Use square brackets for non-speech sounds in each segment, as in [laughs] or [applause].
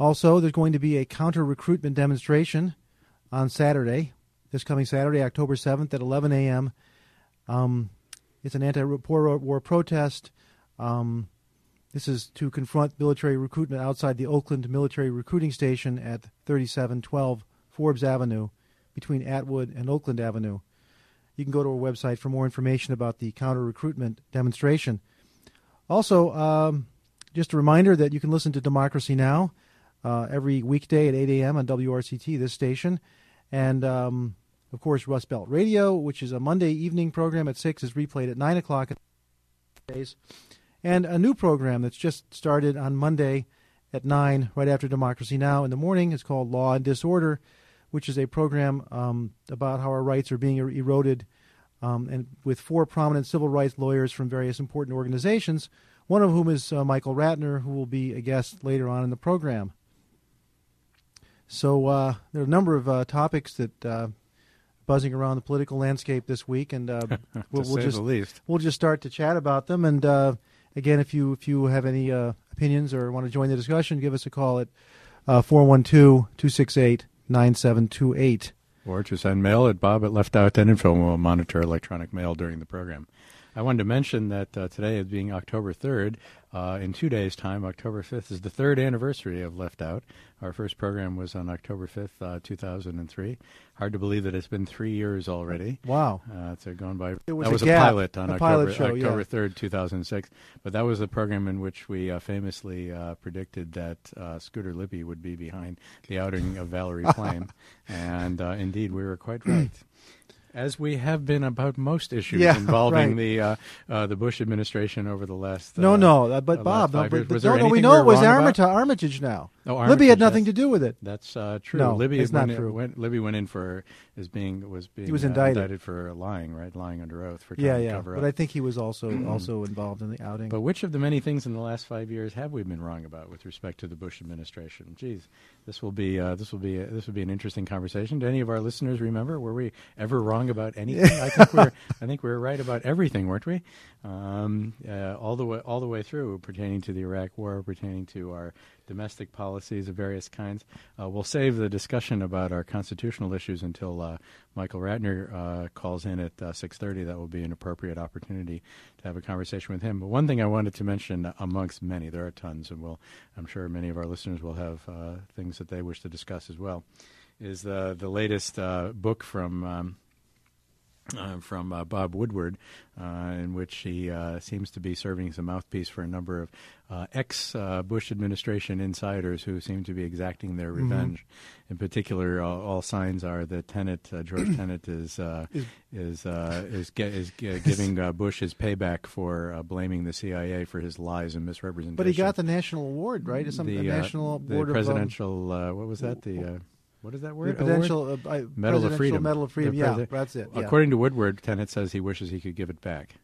Also, there's going to be a counter recruitment demonstration on Saturday, this coming Saturday, October 7th at 11 a.m. Um, it's an anti-war protest. Um, this is to confront military recruitment outside the Oakland Military Recruiting Station at 3712 Forbes Avenue between Atwood and Oakland Avenue. You can go to our website for more information about the counter recruitment demonstration. Also, um, just a reminder that you can listen to Democracy Now! Uh, every weekday at 8 a.m. on WRCT, this station. And, um, of course, Rust Belt Radio, which is a Monday evening program at 6, is replayed at 9 o'clock. And a new program that's just started on Monday at 9, right after Democracy Now! in the morning, is called Law and Disorder, which is a program um, about how our rights are being er- eroded, um, and with four prominent civil rights lawyers from various important organizations, one of whom is uh, Michael Ratner, who will be a guest later on in the program. So uh, there are a number of uh, topics that uh, buzzing around the political landscape this week, and uh, [laughs] we'll, we'll just we'll just start to chat about them. And uh, again, if you if you have any uh, opinions or want to join the discussion, give us a call at 412-268-9728. Or to send mail at bob at leftout.info. And info we'll monitor electronic mail during the program. I wanted to mention that uh, today, is being October 3rd, uh, in two days' time, October 5th, is the third anniversary of Left Out. Our first program was on October 5th, uh, 2003. Hard to believe that it's been three years already. Wow. Uh, it's gone by. It was that a was gap, a pilot on a October, pilot show, October yeah. 3rd, 2006. But that was the program in which we uh, famously uh, predicted that uh, Scooter Libby would be behind the outing of Valerie [laughs] Plame. and uh, indeed, we were quite right. [clears throat] As we have been about most issues Yeah, [laughs] involving right. the uh, uh, the Bush administration over the last No, uh, no, uh, but uh, Bob, no, but, Was no, no, we know it was? Armitage, Armitage now. Oh, Libby had nothing to do with it. That's uh, true. No, Libby it's went not in- true. Went, Libby went in for as being was being he was uh, indicted. for lying, right? Lying under oath for trying Yeah, to yeah, but. I think he was also [clears throat] also involved in the outing. But which of the many things in the last five years have we been wrong about with respect to the Bush administration? Geez, this will be uh, this will be this will be an interesting conversation. Do any of our listeners remember? Were we ever wrong about anything? I think we're [laughs] I think we were right about everything, weren't we? Um, uh, all the way all the way through, pertaining to the Iraq War, pertaining to our domestic policies of various kinds. Uh, we'll save the discussion about our constitutional issues until uh, Michael Ratner uh, calls in at uh, 6:30. That will be an appropriate opportunity to have a conversation with him. But one thing I wanted to mention, uh, amongst many, there are tons, and we'll, I'm sure many of our listeners will have uh, things that they wish to discuss as well, is the the latest uh, book from. Um, uh, from uh, Bob Woodward, uh, in which he uh, seems to be serving as a mouthpiece for a number of uh, ex uh, Bush administration insiders who seem to be exacting their revenge. In particular, all, all signs are that Tenet, uh, George [clears throat] Tenet, is uh, is uh, is, [laughs] ge- is ge- giving uh, Bush his payback for uh, blaming the CIA for his lies and misrepresentation. But he got the national award, right? Some the, national the award presidential. uh, what was that? The what is that word? the presidential uh, uh, Medal of Freedom. Medal of Freedom. Yeah, that's it. Yeah. According to Woodward, Tenet says he wishes he could give it back.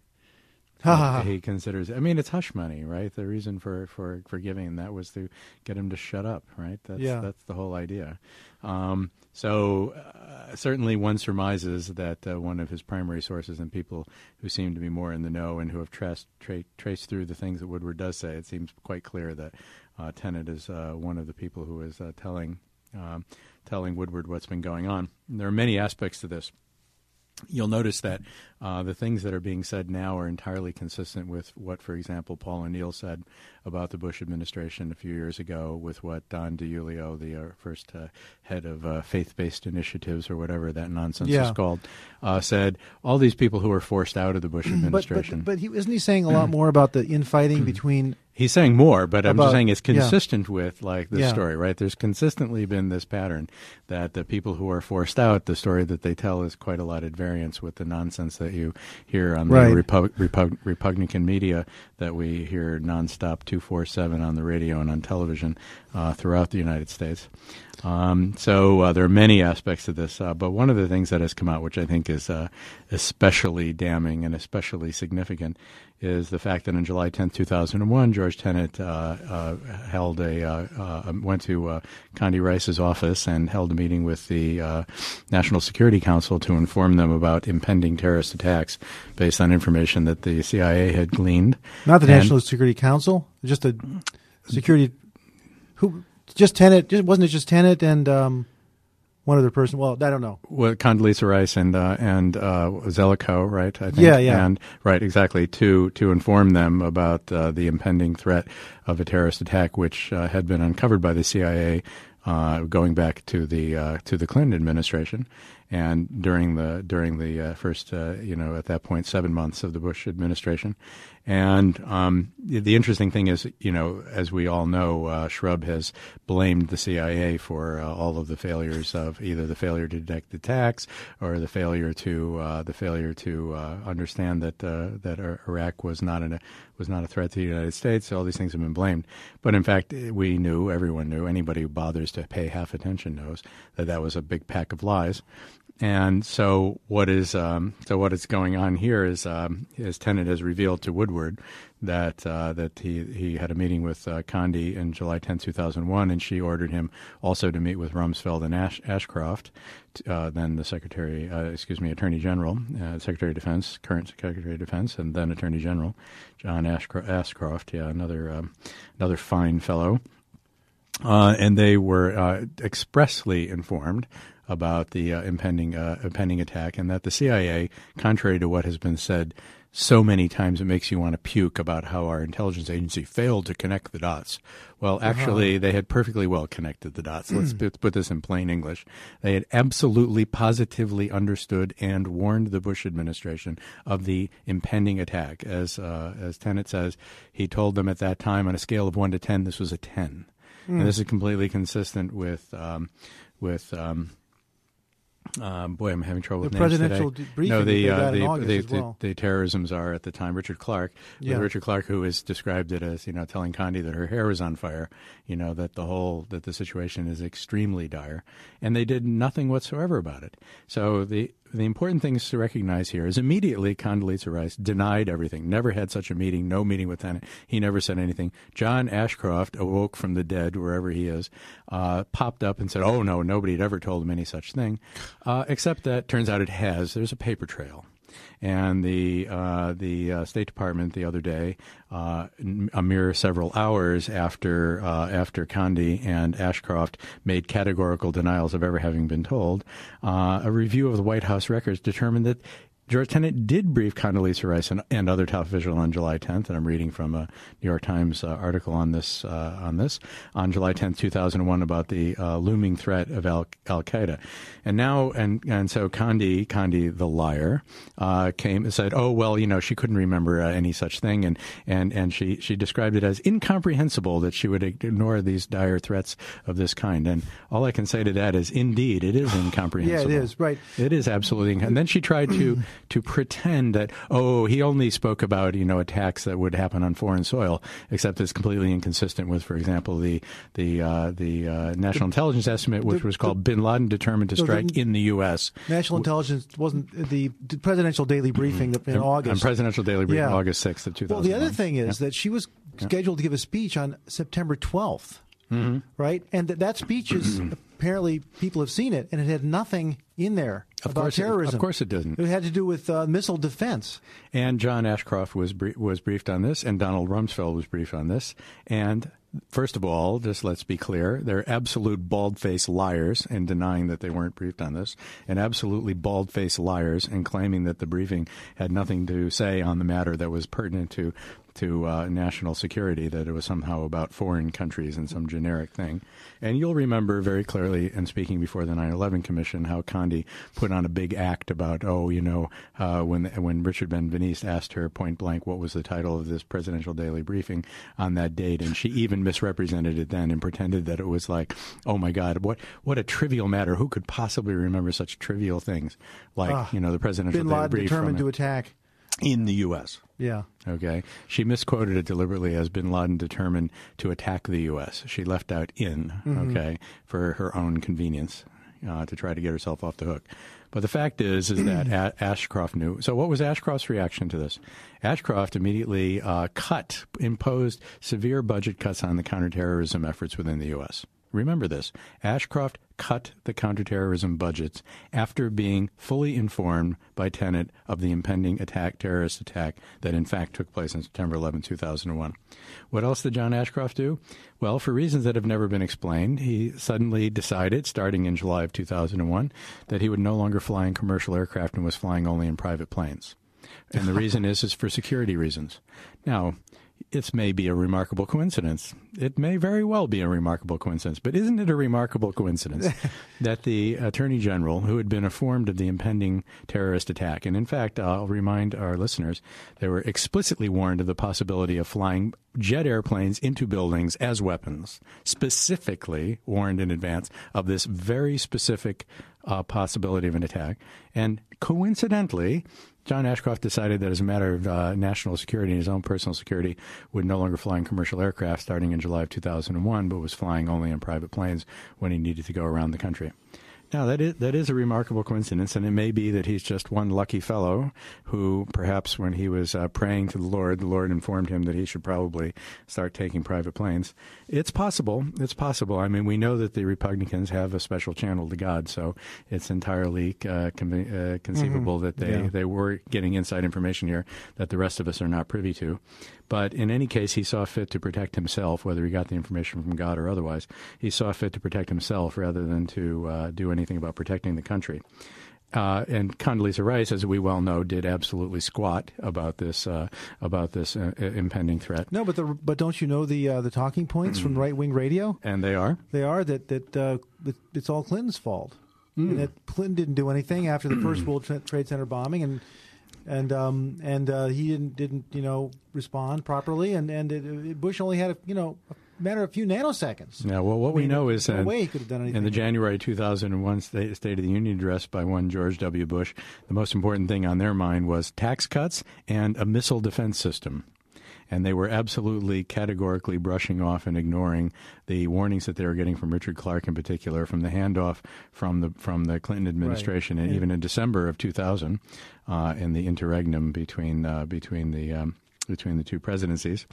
He considers. I mean, it's hush money, right? The reason for for for giving that was to get him to shut up, right? That's Yeah. that's the whole idea. Um, so uh, certainly, one surmises that uh, one of his primary sources and people who seem to be more in the know and who have traced tra- traced through the things that Woodward does say, it seems quite clear that uh, Tenet is uh, one of the people who is uh, telling um, telling Woodward what's been going on. And there are many aspects to this you'll notice that uh, the things that are being said now are entirely consistent with what, for example, Paul O'Neill said about the Bush administration a few years ago, with what Don DiIulio, the uh, first uh, head of uh, faith-based initiatives or whatever that nonsense Yeah. is called, uh, said. All these people who were forced out of the Bush administration. but, but he, isn't he saying a lot more about the infighting between? He's saying more, but I'm About- just saying it's yeah. consistent with like this Yeah. story, right? There's consistently been this pattern that the people who are forced out, the story that they tell is quite a lot at variance with the nonsense that you hear on the Right. Republican media that we hear nonstop, two four seven on the radio and on television uh, throughout the United States. Um, so uh, there are many aspects to this, uh, but one of the things that has come out, which I think is uh, especially damning and especially significant, is the fact that on July 10th, 2001, George Tenet uh, uh, held a uh, uh, went to uh, Condi Rice's office and held a meeting with the uh, National Security Council to inform them about impending terrorist attacks based on information that the CIA had gleaned. Not the And- National Security Council, just a security. Who just Tenet. Just, wasn't it just Tenet and um, one other person? Well, I don't know. Well, Condoleezza Rice and uh, and uh, Zelikow, right? I think. Yeah, yeah. And right, exactly. To to inform them about uh, the impending threat of a terrorist attack, which uh, had been uncovered by the CIA uh, going back to the uh, to the Clinton administration, and during the during the uh, first uh, you know at that point seven months of the Bush administration, and um, the interesting thing is you know as we all know, uh, Shrub has blamed the CIA for uh, all of the failures of either the failure to detect the attacks or the failure to uh, the failure to uh, understand that that Iraq was not an, was not a threat to the United States. All these things have been blamed, but in fact we knew everyone knew anybody who bothers to pay half attention knows that that was a big pack of lies. And so what is um, so what is going on here is um, as Tenet has revealed to Woodward that uh, that he he had a meeting with uh, Condi in July 10, 2001, and she ordered him also to meet with Rumsfeld and Ash, Ashcroft, uh, then the Secretary, uh, excuse me, Attorney General, uh, Secretary of Defense, current Secretary of Defense, and then Attorney General John Ashcroft. Ashcroft yeah, another um, another fine fellow. Uh, and they were expressly informed about the uh, impending uh, impending attack, and that the CIA, contrary to what has been said so many times, it makes you want to puke about how our intelligence agency failed to connect the dots. Well, uh-huh. actually, uh-huh. they had perfectly well connected the dots. Let's put, put this in plain English. They had absolutely, positively understood and warned the Bush administration of the impending attack. As uh, as Tenet says, he told them at that time on a scale of one to ten, this was a ten, mm. and hmm. this is completely consistent with um, with um, um, boy, I'm having trouble the with presidential today. briefing. No, the uh, the, the, the, well. the, terrorism are at the time, Richard Clarke, Yeah. Richard Clarke, who has described it as you know telling Condi that her hair was on fire. You know that the whole that the situation is extremely dire, and they did nothing whatsoever about it. So the the important things to recognize here is immediately Condoleezza Rice denied everything, never had such a meeting, no meeting with Tenet. He never said anything. John Ashcroft awoke from the dead, wherever he is, uh, popped up and said, oh, no, nobody had ever told him any such thing, uh, except that turns out it has. There's a paper trail. And the uh, the uh, State Department the other day, uh, a mere several hours after uh, after Condi and Ashcroft made categorical denials of ever having been told, uh, a review of the White House records determined that George Tenet did brief Condoleezza Rice and, and, other top officials on July 10th, and I'm reading from a New York Times uh, article on this uh, on this on July 10th, 2001, about the uh, looming threat of Al Qaeda, and now and and so Condi Condi the liar uh, came and said, oh well, you know she couldn't remember uh, any such thing, and and and she she described it as incomprehensible that she would ignore these dire threats of this kind, and all I can say to that is, indeed, it is incomprehensible. [sighs] yeah, it is right. It is absolutely, and then she tried to [clears throat] to pretend that oh he only spoke about you know attacks that would happen on foreign soil, except it's completely inconsistent with, for example, the the uh, the uh, national intelligence estimate, which the, was called the, Bin Laden determined to strike the, in the U.S. National intelligence wasn't the presidential daily briefing mm-hmm. in August. On presidential daily briefing, yeah. August sixth of two thousand. Well, the other thing is yeah. that she was scheduled to give a speech on September twelfth. Mm-hmm. Right, and that, that speech is [clears throat] apparently people have seen it, and it had nothing in there of about terrorism. It, of course, it didn't. It had to do with uh, missile defense. And John Ashcroft was was briefed on this, and Donald Rumsfeld was briefed on this. And first of all, just let's be clear: they're absolute bald-faced liars in denying that they weren't briefed on this, and absolutely bald-faced liars in claiming that the briefing had nothing to say on the matter that was pertinent to to uh, national security, that it was somehow about foreign countries and some generic thing. And you'll remember very clearly, in speaking before the 9/11 Commission, how Condi put on a big act about, oh, you know, uh, when when Richard Ben-Veniste asked her point blank what was the title of this presidential daily briefing on that date, and she even misrepresented it then and pretended that it was like, oh my God, what what a trivial matter. Who could possibly remember such trivial things like uh, you know the presidential Bin daily Laden brief determined to attack in the U.S. Yeah. Okay. She misquoted it deliberately as bin Laden determined to attack the U.S. She left out in, mm-hmm. okay, for her own convenience uh, to try to get herself off the hook. But the fact is, is that [clears throat] a- Ashcroft knew. So, what was Ashcroft's reaction to this? Ashcroft immediately uh, cut, imposed severe budget cuts on the counterterrorism efforts within the U.S. Remember this Ashcroft cut the counterterrorism budgets after being fully informed by Tenet of the impending attack, terrorist attack that in fact took place on September 11, 2001. What else did John Ashcroft do? Well, for reasons that have never been explained, he suddenly decided, starting in July of 2001, that he would no longer fly in commercial aircraft and was flying only in private planes. And the reason is is for security reasons. Now, it may be a remarkable coincidence. It may very well be a remarkable coincidence, but isn't it a remarkable coincidence [laughs] that the Attorney General, who had been informed of the impending terrorist attack, and in fact, I'll remind our listeners, they were explicitly warned of the possibility of flying jet airplanes into buildings as weapons, specifically warned in advance of this very specific uh, possibility of an attack. And coincidentally, John Ashcroft decided that as a matter of uh, national security and his own personal security, would no longer fly in commercial aircraft starting in July of 2001, but was flying only in private planes when he needed to go around the country. Now that is that is a remarkable coincidence, and it may be that he's just one lucky fellow who, perhaps, when he was uh, praying to the Lord, the Lord informed him that he should probably start taking private planes. It's possible. It's possible. I mean, we know that the Republicans have a special channel to God, so it's entirely uh, con- uh, conceivable mm-hmm. that they yeah. they were getting inside information here that the rest of us are not privy to. But in any case, he saw fit to protect himself, whether he got the information from God or otherwise. He saw fit to protect himself rather than to uh, do anything about protecting the country. Uh, and Condoleezza Rice, as we well know, did absolutely squat about this uh, about this uh, impending threat. No, but the, but don't you know the uh, the talking points from right wing radio? And they are they are that that uh, it's all Clinton's fault. Mm. And that Clinton didn't do anything after the first [clears throat] World Trade Center bombing, and and um, and uh, he didn't didn't you know respond properly, and and it, Bush only had a, you know a matter of a few nanoseconds. Yeah, well, what I mean, we know is no he could have done anything. In the January 2001 State, State of the Union address by one George W. Bush, the most important thing on their mind was tax cuts and a missile defense system and they were absolutely categorically brushing off and ignoring the warnings that they were getting from Richard Clarke in particular, from the handoff from the from the Clinton administration, right. and yeah. even in December of 2000, uh, in the interregnum between uh, between the um, between the two presidencies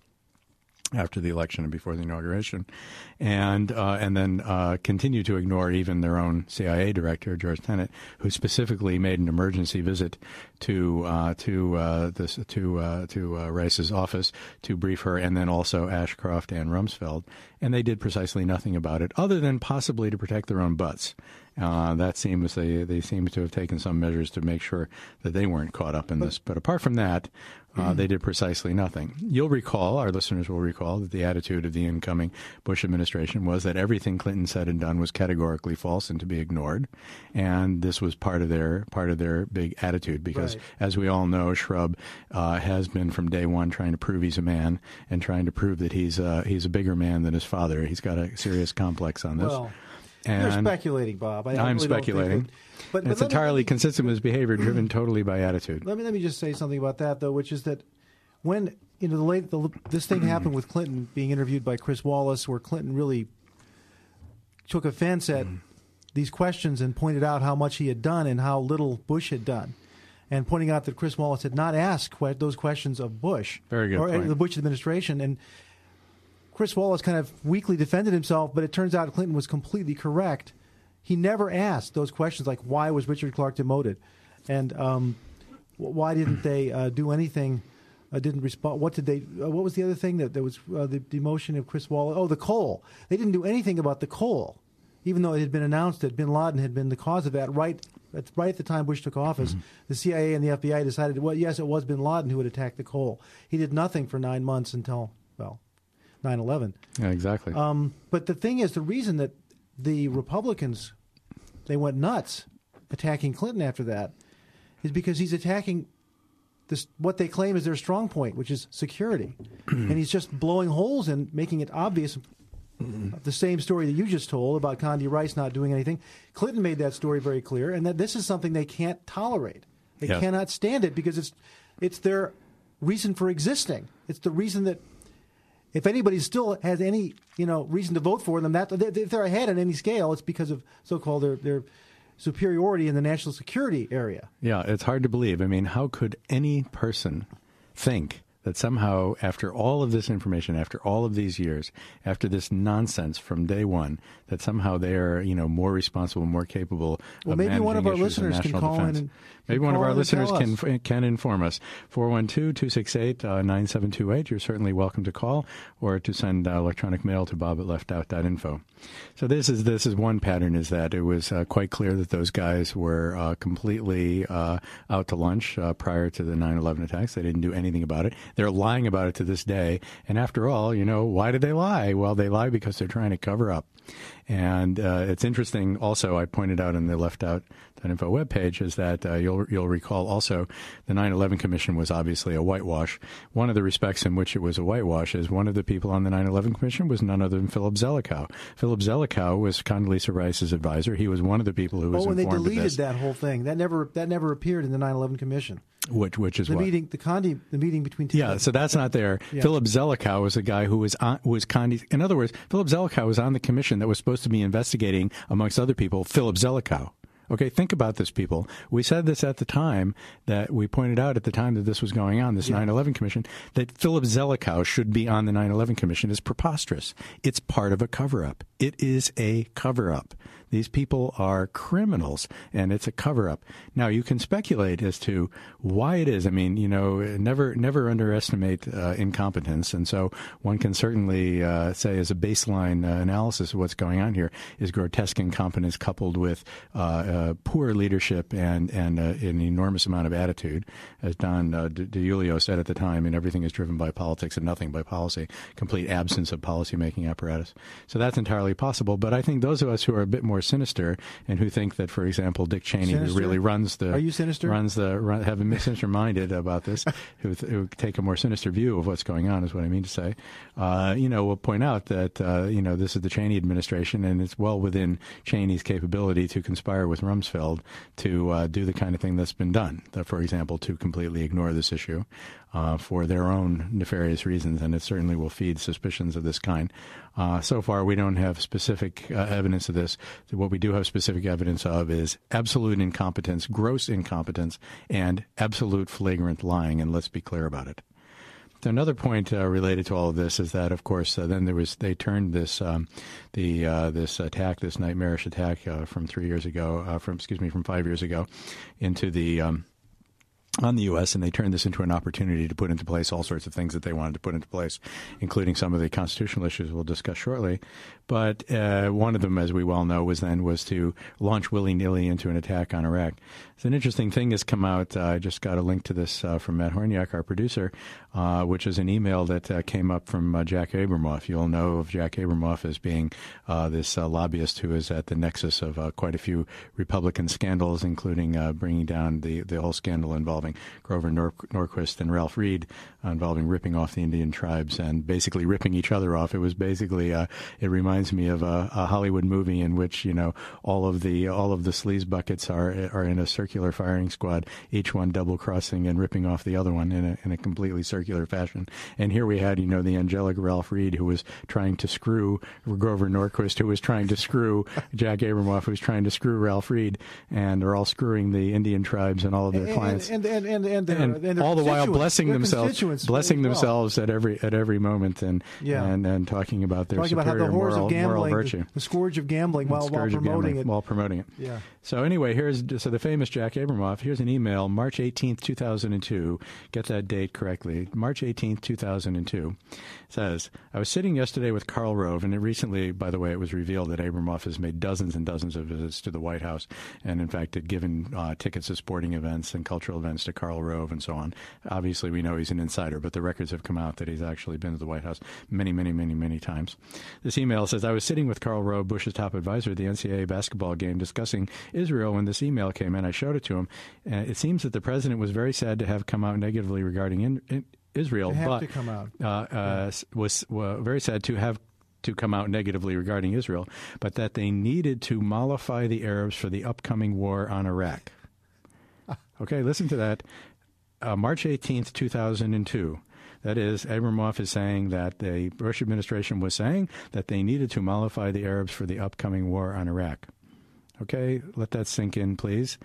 after the election and before the inauguration, and uh, and then uh, continue to ignore even their own CIA director George Tenet, who specifically made an emergency visit to uh, to uh, this to uh, to uh, Rice's office to brief her, and then also Ashcroft and Rumsfeld, and they did precisely nothing about it, other than possibly to protect their own butts. that seems they they seem to have taken some measures to make sure that they weren't caught up in this. But apart from that, uh, they did precisely nothing. You'll recall, our listeners will recall, that the attitude of the incoming Bush administration was that everything Clinton said and done was categorically false and to be ignored, and this was part of their part of their big attitude because, right. as we all know, Shrub uh, has been from day one trying to prove he's a man and trying to prove that he's uh, he's a bigger man than his father. He's got a serious complex on this. Well, and you're speculating, Bob. I am really speculating. But, but it's entirely me, consistent with his behavior, driven [clears throat] totally by attitude. Let me let me just say something about that, though, which is that when you know the late the, this thing happened with Clinton being interviewed by Chris Wallace, where Clinton really took offense at these questions and pointed out how much he had done and how little Bush had done, and pointing out that Chris Wallace had not asked que- those questions of Bush Very good or uh, point. the Bush administration, and Chris Wallace kind of weakly defended himself, but it turns out Clinton was completely correct. He never asked those questions like why was Richard Clarke demoted, and um, why didn't they uh, do anything? Uh, didn't respond. What did they? Uh, what was the other thing that there was uh, the demotion of Chris Wallace? Oh, the Cole. They didn't do anything about the Cole, even though it had been announced that Bin Laden had been the cause of that. Right, at, right at the time Bush took office, mm-hmm. the CIA and the FBI decided, well, yes, it was Bin Laden who had attacked the Cole. He did nothing for nine months until well, 9/11. Yeah, exactly. Um, but the thing is, the reason that the Republicans they went nuts attacking Clinton after that is because he's attacking this what they claim is their strong point, which is security, [clears throat] and he's just blowing holes and making it obvious. the same story that you just told about Condi Rice not doing anything. Clinton made that story very clear, and that this is something they can't tolerate. They yeah. cannot stand it because it's it's their reason for existing. It's the reason that if anybody still has any you know reason to vote for them, that if they're ahead on any scale, it's because of so-called their their superiority in the national security area. Yeah, it's hard to believe. I mean, how could any person think that somehow, after all of this information, after all of these years, after this nonsense from day one, that somehow they are, you know, more responsible, more capable. Well, of maybe one of our listeners can call in and- maybe one of our listeners can us. can inform us. 412-268-9728. You're certainly welcome to call or to send uh, electronic mail to bob at leftout.info. So this is this is one pattern is that it was uh, quite clear that those guys were uh, completely uh, out to lunch uh, prior to the 9/11 attacks. They didn't do anything about it. They're lying about it to this day. And after all, you know, why did they lie? Well, they lie because they're trying to cover up. And uh, it's interesting. Also, I pointed out in the left out info webpage is that uh, you'll you'll recall also the 9/11 Commission was obviously a whitewash. One of the respects in which it was a whitewash is one of the people on the 9/11 Commission was none other than Philip Zelikow. Philip Zelikow was Condoleezza Rice's advisor. He was one of the people who was Oh, and they deleted that whole thing. That never that never appeared in the 9/11 Commission. which which is The what meeting, the Condi, the meeting between. Yeah, so that's not there. Yeah. Philip Zelikow was a guy who was on, was Condi. In other words, Philip Zelikow was on the commission that was supposed to be investigating, amongst other people, Philip Zelikow. Okay, think about this, people. We said this at the time that we pointed out at the time that this was going on, this 9 11 commission, that Philip Zelikow should be on the 9 11 commission is preposterous. It's part of a cover up. It is a cover up. These people are criminals, and it's a cover up. Now, you can speculate as to why it is. I mean, you know, never never underestimate uh, incompetence, and so one can certainly uh, say, as a baseline uh, analysis of what's going on here, is grotesque incompetence coupled with uh, uh, poor leadership and and uh, an enormous amount of attitude, as Don uh, DiIulio said at the time, and everything is driven by politics and nothing by policy. Complete absence of policymaking apparatus. So that's entirely possible. But I think those of us who are a bit more sinister and who think that, for example, Dick Cheney, Sinister? who really runs the Are you sinister? runs the run, have been sinister minded about this, who, who take a more sinister view of what's going on, is what I mean to say. Uh, you know, will point out that uh, you know this is the Cheney administration, and it's well within Cheney's capability to conspire with Rumsfeld to uh, do the kind of thing that's been done. That, for example, to completely ignore this issue uh, for their own nefarious reasons, and it certainly will feed suspicions of this kind. Uh, so far, we don't have specific uh, evidence of this. What we do have specific evidence of is absolute incompetence, gross incompetence, and absolute flagrant lying. And let's be clear about it. Another point uh, related to all of this is that, of course, uh, then there was they turned this um, the uh, this attack, this nightmarish attack uh, from three years ago, from excuse me, from five years ago, into the um, on the U.S. and they turned this into an opportunity to put into place all sorts of things that they wanted to put into place, including some of the constitutional issues we'll discuss shortly. But uh, one of them, as we well know, was then was to launch willy nilly into an attack on Iraq. An interesting thing has come out. Uh, I just got a link to this uh, from Matt Horniak, our producer, uh, which is an email that uh, came up from uh, Jack Abramoff. You'll know of Jack Abramoff as being uh, this lobbyist who is at the nexus of quite a few Republican scandals, including bringing down the, the whole scandal involving Grover Nor- Norquist and Ralph Reed, involving ripping off the Indian tribes and basically ripping each other off. It was basically it reminds me of a, a Hollywood movie in which you know all of the all of the sleaze buckets are are in a circular firing squad, each one double crossing and ripping off the other one in a in a completely circular fashion. And here we had you know the angelic Ralph Reed who was trying to screw Grover Norquist, who was trying to screw [laughs] Jack Abramoff, who was trying to screw Ralph Reed, and they're all screwing the Indian tribes and all of their and, clients and and and and, their, and, all the while blessing themselves, blessing well. themselves at every at every moment, and Yeah. and, and talking about their talking about superior the moral, of moral virtue, the, the scourge of gambling, while, while promoting gambling, it. while promoting it. yeah. So anyway, here's so the famous Jack Abramoff. Here's an email, March 18th, 2002. Get that date correctly. March 18th, 2002. Says, I was sitting yesterday with Karl Rove, and it recently, by the way, it was revealed that Abramoff has made dozens and dozens of visits to the White House, and in fact had given uh, tickets to sporting events and cultural events to Karl Rove and so on. Obviously, we know he's an insider, but the records have come out that he's actually been to the White House many, many, many, many times. This email says, I was sitting with Karl Rove, Bush's top advisor at the NCAA basketball game, discussing Israel when this email came in. I showed it to him. Uh, it seems that the president was very sad to have come out negatively regarding in, in Israel, but to come out. uh, uh, was uh, very sad to have to come out negatively regarding Israel, but that they needed to mollify the Arabs for the upcoming war on Iraq. [laughs] Okay, listen to that. Uh, March 18th, 2002. That is, Abramoff is saying that the Bush administration was saying that they needed to mollify the Arabs for the upcoming war on Iraq. Okay, let that sink in, please.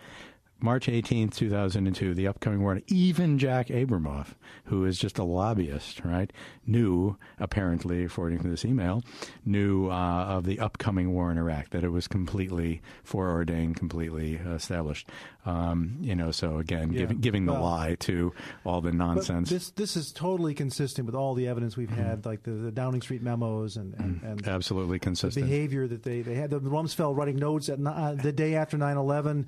March 18th, 2002, the upcoming war, even Jack Abramoff, who is just a lobbyist, right, knew, apparently, according to this email, knew uh, of the upcoming war in Iraq, that it was completely foreordained, completely established. Um, you know, so again, Yeah. giving, giving the Well- lie to all the nonsense. this this is totally consistent with all the evidence we've Mm-hmm. had, like the, the Downing Street memos and and, and Absolutely the consistent. behavior that they, they had. The Rumsfeld writing notes at uh, the day after 9-11.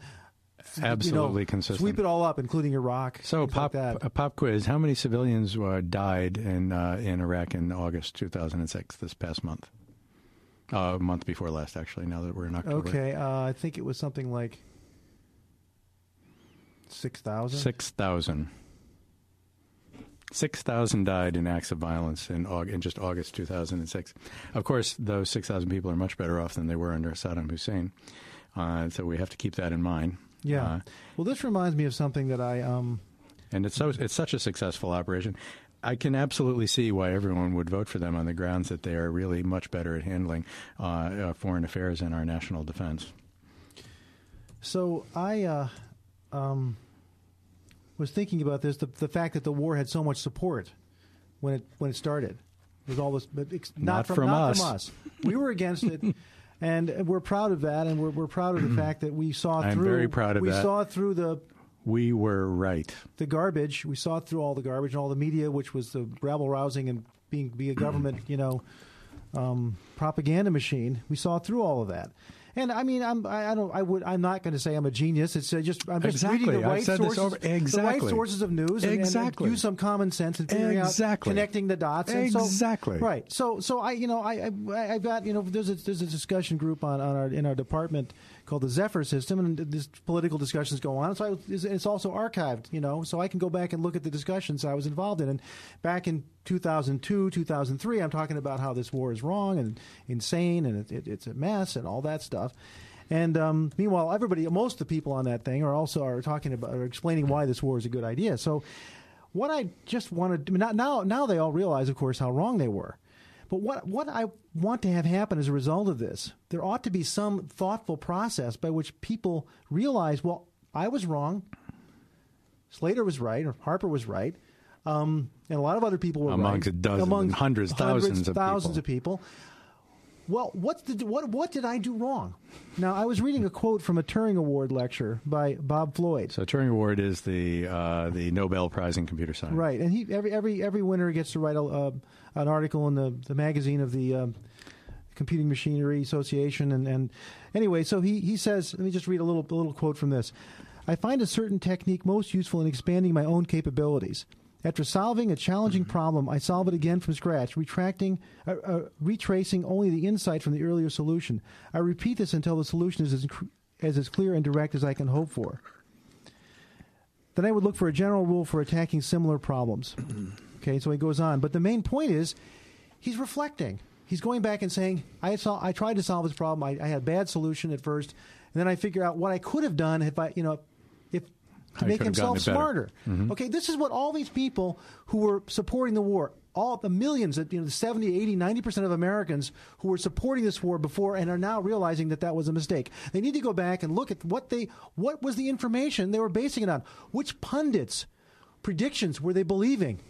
Absolutely you know, consistent. Sweep it all up, including Iraq. So, pop like a pop quiz: How many civilians uh, died in uh, in Iraq in August 2006? This past month, uh, a month before last, actually. Now that we're in October, Okay, uh, I think it was something like six thousand. six thousand. Six thousand died in acts of violence in, August, in just August 2006. Of course, those six thousand people are much better off than they were under Saddam Hussein. Uh, so we have to keep that in mind. Yeah. Uh, well, this reminds me of something that I um. and it's so it's such a successful operation. I can absolutely see why everyone would vote for them on the grounds that they are really much better at handling uh, uh, foreign affairs and our national defense. So I uh, um, was thinking about this: the, the fact that the war had so much support when it when it started. was all this, but not, Not from, from not us. from us. We were against it, [laughs] and we're proud of that, and we're we're proud of the [clears throat] fact that we saw I'm through. very proud of we that. saw through the We were right. the garbage. We saw through all the garbage and all the media, which was the rabble rousing and being be a government, you know, um, propaganda machine. We saw through all of that. And I mean, I'm, I, I don't, I would, I'm not going to say I'm a genius. It's uh, just, I'm just Exactly. reading the right said this sources, over- the right exactly. sources of news, and, and Exactly. use some common sense and figuring Exactly. out connecting the dots. And so- Exactly. right. So, so I, you know, I, I, I've got, you know, there's a, there's a discussion group on, on our in our department called the Zephyr System, and this political discussions go on. So I, it's- also archived, you know, so I can go back and look at the discussions I was involved in. And back in 2002, 2003, I'm talking about how this war is wrong and insane, and it, it, it's a mess and all that stuff. And um, meanwhile, everybody, most of the people on that thing are also are talking about, are explaining why this war is a good idea. So, what I just wanted, I now, now they all realize, of course, how wrong they were. But what what I want to have happen as a result of this, there ought to be some thoughtful process by which people realize, well, I was wrong. Slater was right, or Harper was right, um, and a lot of other people were Amongst right. dozens and hundreds, thousands of thousands people. of people. Well, what did what what did I do wrong? Now, I was reading a quote from a Turing Award lecture by Bob Floyd. So Turing Award is the uh, the Nobel Prize in computer science. Right, and he every every every winner gets to write a, uh, an article in the the magazine of the um, Computing Machinery Association, and, and anyway, so he he says, let me just read a little a little quote from this. I find a certain technique most useful in expanding my own capabilities. After solving a challenging problem, I solve it again from scratch, retracting, uh, uh, retracing only the insight from the earlier solution. I repeat this until the solution is as, as, as clear and direct as I can hope for. Then I would look for a general rule for attacking similar problems. Okay, so he goes on. But the main point is he's reflecting. He's going back and saying, I, saw, I tried to solve this problem. I, I had a bad solution at first. And then I figure out what I could have done if I, you know, if to I make himself gotten it better. smarter. Mm-hmm. Okay, this is what all these people who were supporting the war, all the millions, that, you know, the 70, 80, 90% of Americans who were supporting this war before and are now realizing that that was a mistake. They need to go back and look at what they what was the information they were basing it on. Which pundits predictions were they believing?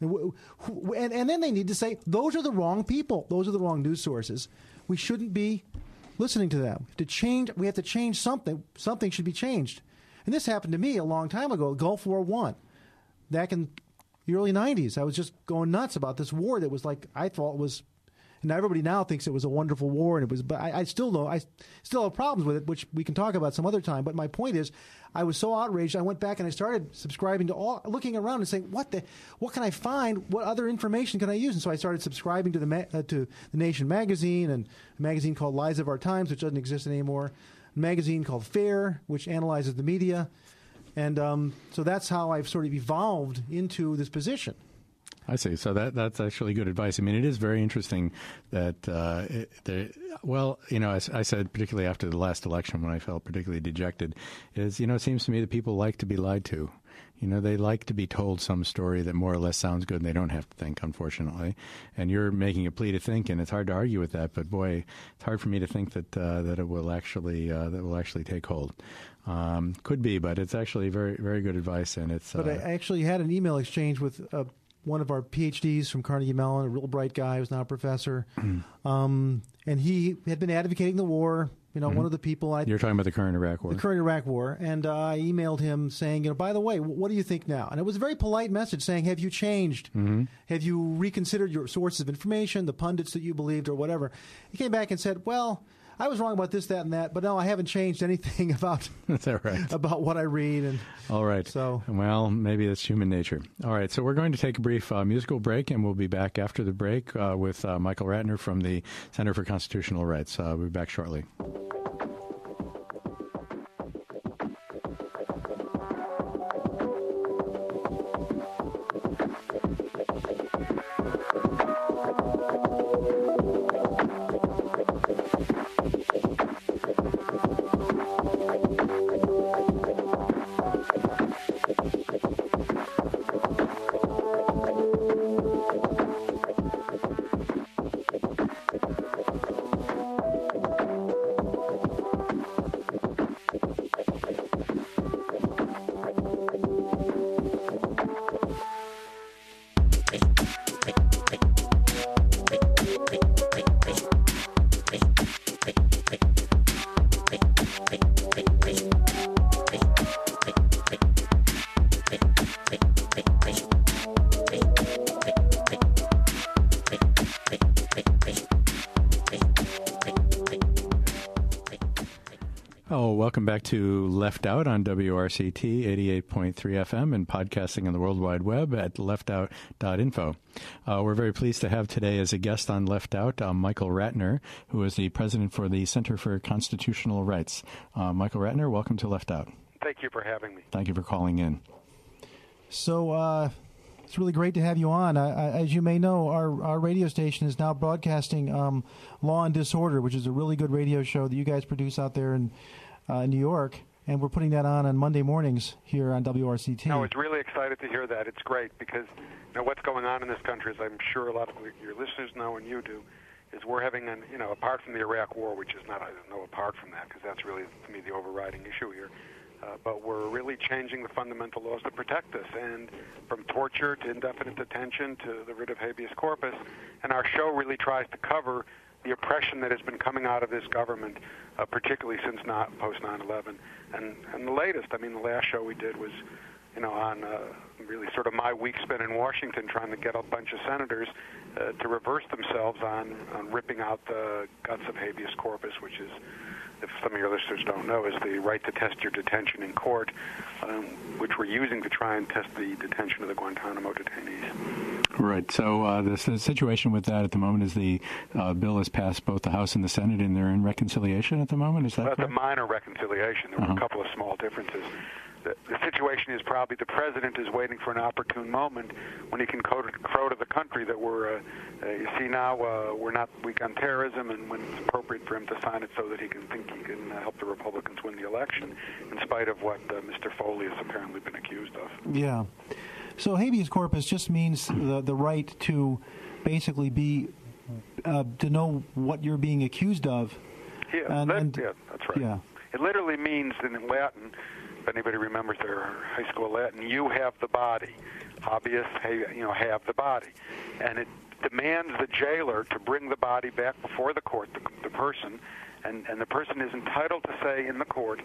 And, and then they need to say those are the wrong people. Those are the wrong news sources. We shouldn't be listening to them. To change, we have to change something. Something should be changed. And this happened to me a long time ago. Gulf War One, back in the early '90s. I was just going nuts about this war that was like I thought was. And everybody now thinks it was a wonderful war, and it was. But I, I still know I still have problems with it, which we can talk about some other time. But my point is, I was so outraged. I went back and I started subscribing to all, looking around and saying, "What the? What can I find? What other information can I use?" And so I started subscribing to the uh, to the Nation magazine and a magazine called Lies of Our Times, which doesn't exist anymore. A magazine called Fair, which analyzes the media, and um, so that's how I've sort of evolved into this position. I see. So that that's actually good advice. I mean, it is very interesting that uh, it, there, well, you know, I, I, said particularly after the last election when I felt particularly dejected, is you know, it seems to me that people like to be lied to. You know, they like to be told some story that more or less sounds good, and they don't have to think, unfortunately. And you're making a plea to think, and it's hard to argue with that. But boy, it's hard for me to think that uh, that it will actually uh, that will actually take hold. Um, could be, but it's actually very very good advice, and it's. But uh, I actually had an email exchange with uh, one of our PhDs from Carnegie Mellon, a real bright guy who's now a professor, [clears throat] um, and he had been advocating the war you know, mm-hmm. one of the people I you're talking about the current Iraq War, the current Iraq War, and uh, I emailed him saying, you know, by the way, what do you think now? And it was a very polite message saying, have you changed? Mm-hmm. Have you reconsidered your sources of information, the pundits that you believed, or whatever? He came back and said, well. I was wrong about this, that, and that, but no, I haven't changed anything [laughs] about [laughs] That's right. about what I read. And all right, so well, maybe that's human nature. All right, so we're going to take a brief uh, musical break, and we'll be back after the break uh, with uh, Michael Ratner from the Center for Constitutional Rights. Uh, we'll be back shortly. Welcome back to Left Out on WRCT 88.3 FM and podcasting on the World Wide Web at leftout.info. Uh, we're very pleased to have today as a guest on Left Out uh, Michael Ratner, who is the president for the Center for Constitutional Rights. Uh, Michael Ratner, welcome to Left Out. Thank you for having me. Thank you for calling in. So, uh, it's really great to have you on. I, I, as you may know, our, our radio station is now broadcasting um, Law and Disorder, which is a really good radio show that you guys produce out there in uh, New York, and we're putting that on on Monday mornings here on WRCT. I was really excited to hear that. It's great because you know what's going on in this country, as I'm sure a lot of your listeners know and you do, is we're having an you know apart from the Iraq War, which is not I know apart from that because that's really to me the overriding issue here. Uh, but we're really changing the fundamental laws to protect us, and from torture to indefinite detention to the writ of habeas corpus. And our show really tries to cover the oppression that has been coming out of this government, uh, particularly since not post 9/11. And and the latest, I mean, the last show we did was, you know, on uh, really sort of my week spent in Washington trying to get a bunch of senators uh, to reverse themselves on on ripping out the guts of habeas corpus, which is if some of your listeners don't know, is the right to test your detention in court, um, which we're using to try and test the detention of the Guantanamo detainees. Right. So uh, the, the, situation with that at the moment is the uh, bill has passed both the House and the Senate, and they're in reconciliation at the moment. Is that well, correct? a minor reconciliation. There were uh-huh. a couple of small differences. The, the, situation is probably the president is waiting for an opportune moment when he can crow to, crow to the country that we're, uh, uh, you see now, uh, we're not weak on terrorism, and when it's appropriate for him to sign it so that he can think he can uh, help the Republicans win the election, in spite of what uh, Mr. Foley has apparently been accused of. Yeah. So habeas corpus just means the the right to basically be uh, to know what you're being accused of. Yeah, and, that, and, yeah, that's right. Yeah. It literally means in Latin, if anybody remembers their high school Latin, you have the body. Habeas, you know, have the body, and it demands the jailer to bring the body back before the court, the, the person, and, and the person is entitled to say in the court,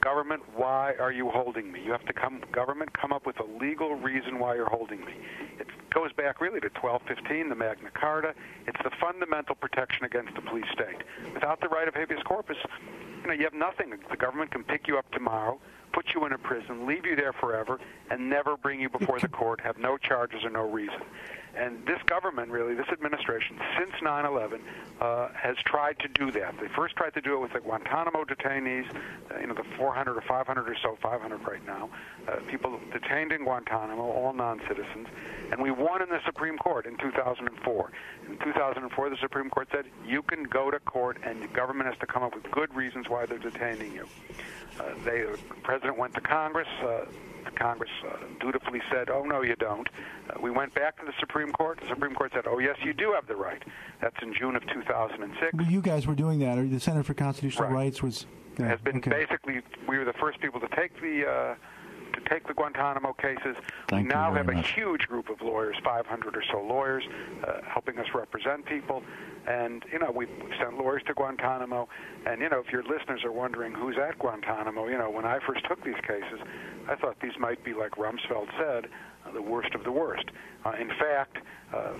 government, why are you holding me? You have to come, government, come up with a legal reason why you're holding me. It goes back really to 1215, the Magna Carta. It's the fundamental protection against the police state. Without the right of habeas corpus, you know, you have nothing. The government can pick you up tomorrow, put you in a prison, leave you there forever, and never bring you before the [laughs] court, have no charges or no reason. And this government, really, this administration, since 9/11, uh, has tried to do that. They first tried to do it with the Guantanamo detainees, uh, you know, the 400 or 500 or so, 500 right now, uh, people detained in Guantanamo, all non-citizens, and we won in the Supreme Court in 2004. In 2004, the Supreme Court said you can go to court, and the government has to come up with good reasons why they're detaining you. Uh, they, the president went to Congress. Uh, Congress uh, dutifully said, "Oh no, you don't." Uh, we went back to the Supreme Court. The Supreme Court said, "Oh yes, you do have the right." That's in June of 2006. Well, you guys were doing that, or the Center for Constitutional Right. Rights was yeah, has been okay. basically we were the first people to take the uh, to take the Guantanamo cases. Thank we now have a much. huge group of lawyers, 500 or so lawyers, uh, helping us represent people. And you know we've sent lawyers to Guantanamo. And you know if your listeners are wondering who's at Guantanamo, you know when I first took these cases, I thought these might be like Rumsfeld said, the worst of the worst. Uh, in fact, uh,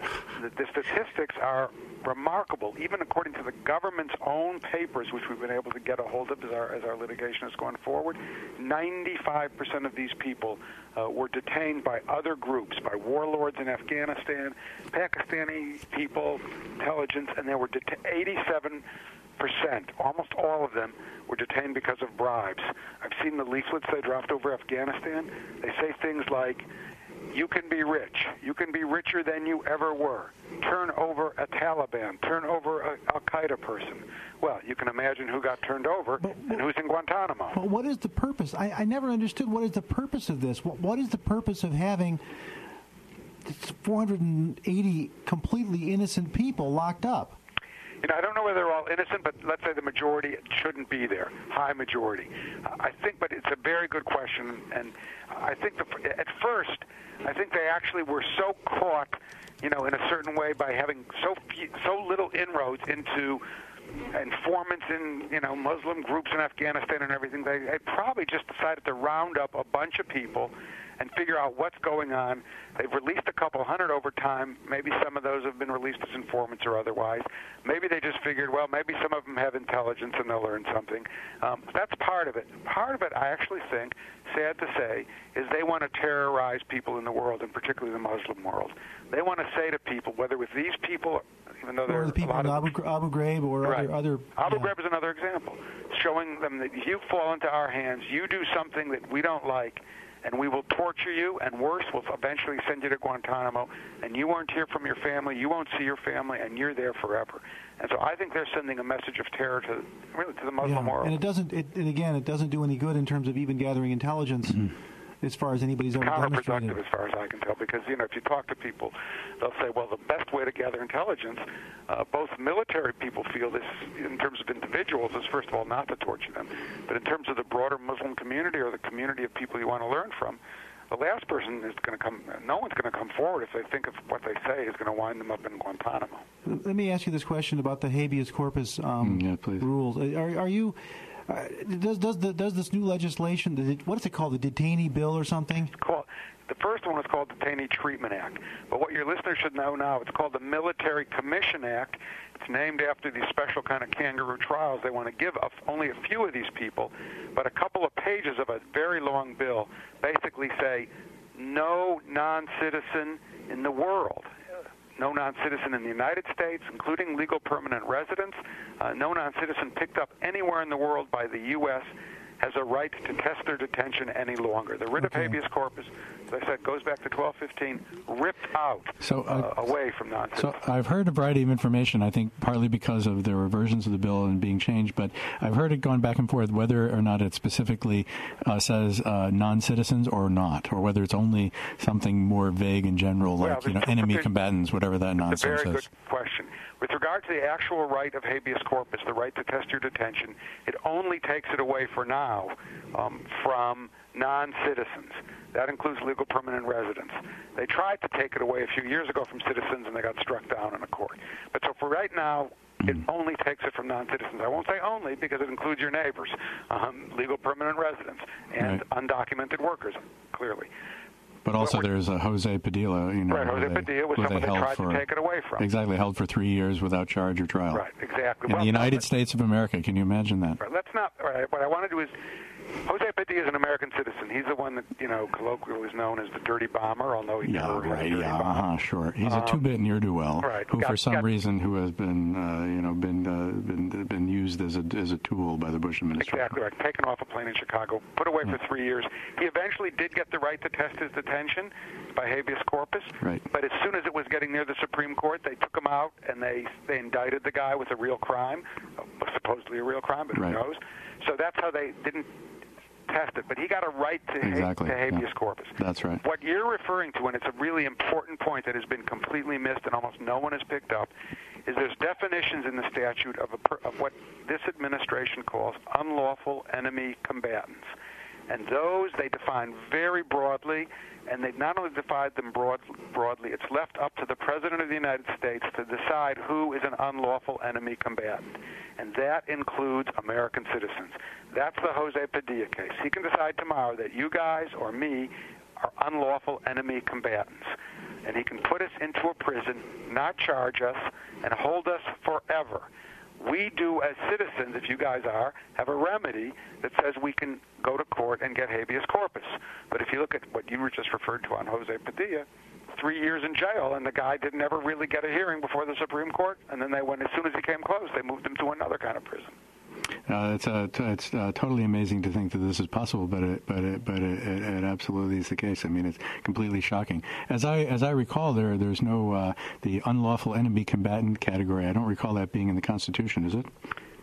the, the statistics are remarkable, even according to the government's own papers, which we've been able to get a hold of as our, as our litigation has gone forward. 95% of these people uh, were detained by other groups, by warlords in Afghanistan, Pakistani people, intelligence, and there were det- 87 percent, almost all of them, were detained because of bribes. I've seen the leaflets they dropped over Afghanistan. They say things like, "You can be rich. You can be richer than you ever were. Turn over a Taliban. Turn over a Al Qaeda person." Well, you can imagine who got turned over But- and who's in Guantanamo. But what is the purpose? I, I never understood what is the purpose of this. What, what is the purpose of having 480 completely innocent people locked up? You know, I don't know whether they're all innocent, but let's say the majority shouldn't be there, high majority. I think, but it's a very good question, and I think the, at first, I think they actually were so caught, you know, in a certain way by having so few, so little inroads into informants in you know Muslim groups in Afghanistan and everything. They, they probably just decided to round up a bunch of people and figure out what's going on. They've released a couple hundred over time. Maybe some of those have been released as informants or otherwise. Maybe they just figured, well, maybe some of them have intelligence and they'll learn something. Um, that's part of it. Part of it, I actually think, sad to say, is they want to terrorize people in the world, and particularly the Muslim world. They want to say to people, whether with these people, even though there Or are the people a lot in of Abu, Abu Ghraib or Right. other other. Abu yeah. Ghraib is another example, showing them that if you fall into our hands, you do something that we don't like, and we will torture you, and worse, we'll eventually send you to Guantanamo, and you won't hear from your family, you won't see your family, and you're there forever. And so I think they're sending a message of terror to really to the Muslim Yeah. world. And it doesn't. It, and again, it doesn't do any good in terms of even gathering intelligence, mm-hmm. As far as anybody's ever demonstrated. counterproductive as far as I can tell because you know if you talk to people they'll say well the best way to gather intelligence uh, both military people feel this in terms of individuals is first of all not to torture them but in terms of the broader Muslim community or the community of people you want to learn from the last person is going to come no one's going to come forward if they think of what they say is going to wind them up in Guantanamo Let me ask you this question about the habeas corpus um, Mm, yeah, please. rules. Are, are you? Uh, does does the, does this new legislation? the- What is it called? The detainee bill or something? called the first one was called the Detainee Treatment Act. But what your listeners should know now, it's called the Military Commission Act. It's named after these special kind of kangaroo trials. They want to give up only a few of these people, but a couple of pages of a very long bill basically say no non-citizen in the world. No non-citizen in the United States, including legal permanent residents, uh, no non-citizen picked up anywhere in the world by the U.S. has a right to test their detention any longer. The writ Okay. of habeas corpus, as I said, goes back to 1215, ripped out So, uh, uh, away from non-citizens. So I've heard a variety of information. I think partly because of the were versions of the bill and being changed, but I've heard it going back and forth whether or not it specifically uh, says uh, non-citizens or not, or whether it's only something more vague and general, Well, like you know enemy combatants, whatever that nonsense very is. good question. With regard to the actual right of habeas corpus, the right to test your detention, it only takes it away for now um, from non-citizens. That includes legal permanent residents. They tried to take it away a few years ago from citizens, and they got struck down in a court. But so for right now, it only takes it from non-citizens. I won't say only because it includes your neighbors, um, legal permanent residents, and Right. undocumented workers, clearly. But also, there's a Jose Padilla. You know, right, Jose Padilla was someone they tried for, to take it away from. Exactly, held for three years without charge or trial. Right, exactly. In well, the United States of America, can you imagine that? Right, let's not. Right, what I want to do is Jose Padilla is an American citizen. He's the one that you know colloquially is known as the dirty bomber, although he yeah, never right, yeah, uh-huh, sure. He's um, a two-bit near do well, right, who got, for some got, reason who has been uh, you know been uh, been been used as a as a tool by the Bush administration. Exactly right. Taken off a plane in Chicago, put away yeah. for three years. He eventually did get the right to test his detention by habeas corpus. Right. But as soon as it was getting near the Supreme Court, they took him out and they they indicted the guy with a real crime, supposedly a real crime, but right. who knows? So that's how they didn't test it, but he got a right to, exactly. ha- to habeas yeah. corpus. That's right. What you're referring to, and it's a really important point that has been completely missed and almost no one has picked up, is there's definitions in the statute of, per- of what this administration calls unlawful enemy combatants. And those they define very broadly, and they've not only defined them broad, broadly, it's left up to the President of the United States to decide who is an unlawful enemy combatant. And that includes American citizens. That's the Jose Padilla case. He can decide tomorrow that you guys or me are unlawful enemy combatants. And he can put us into a prison, not charge us, and hold us forever. We do, as citizens, if you guys are, have a remedy that says we can go to court and get habeas corpus. But if you look at what you were just referred to on Jose Padilla, three years in jail, and the guy didn't ever really get a hearing before the Supreme Court. And then they went as soon as he came close, they moved him to another kind of prison. Uh, it's uh, t- it's uh, totally amazing to think that this is possible, but it, but it, but it, it, it, absolutely is the case. I mean, it's completely shocking. As I as I recall, there there's no uh, the unlawful enemy combatant category. I don't recall that being in the Constitution. Is it?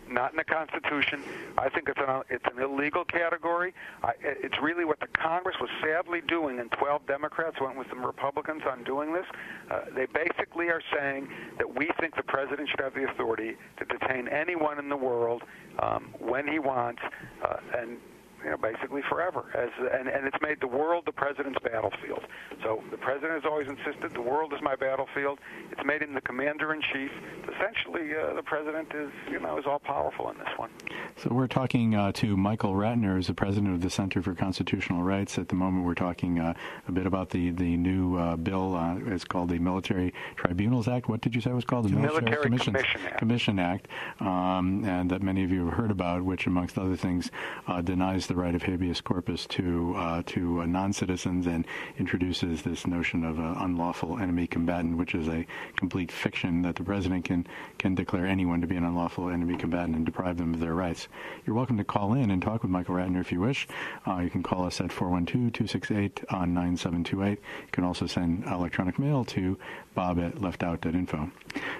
Not in the Constitution. I think it's an it's an illegal category. I, it's really what the Congress was sadly doing, and 12 Democrats went with some Republicans on doing this. Uh, they basically are saying that we think the president should have the authority to detain anyone in the world um, when he wants, uh, and you know, basically forever. As and, and it's made the world the president's battlefield. So the president has always insisted the world is my battlefield. It's made him the commander in chief. Essentially, uh, the president is you know is all powerful in this one. So we're talking uh, to Michael Ratner, who's the president of the Center for Constitutional Rights. At the moment, we're talking uh, a bit about the the new uh, bill. Uh, it's called the Military Tribunals Act. What did you say it was called? The, the Military, Military Commission, Commission Act. Commission Act, um, and that many of you have heard about, which amongst other things uh, denies the right of habeas corpus to uh, to uh, non-citizens and introduces this notion of uh, unlawful enemy combatant, which is a complete fiction that the president can can declare anyone to be an unlawful enemy combatant and deprive them of their rights. You're welcome to call in and talk with Michael Ratner if you wish. Uh, you can call us at 412-268-9728. You can also send electronic mail to bob at leftout.info.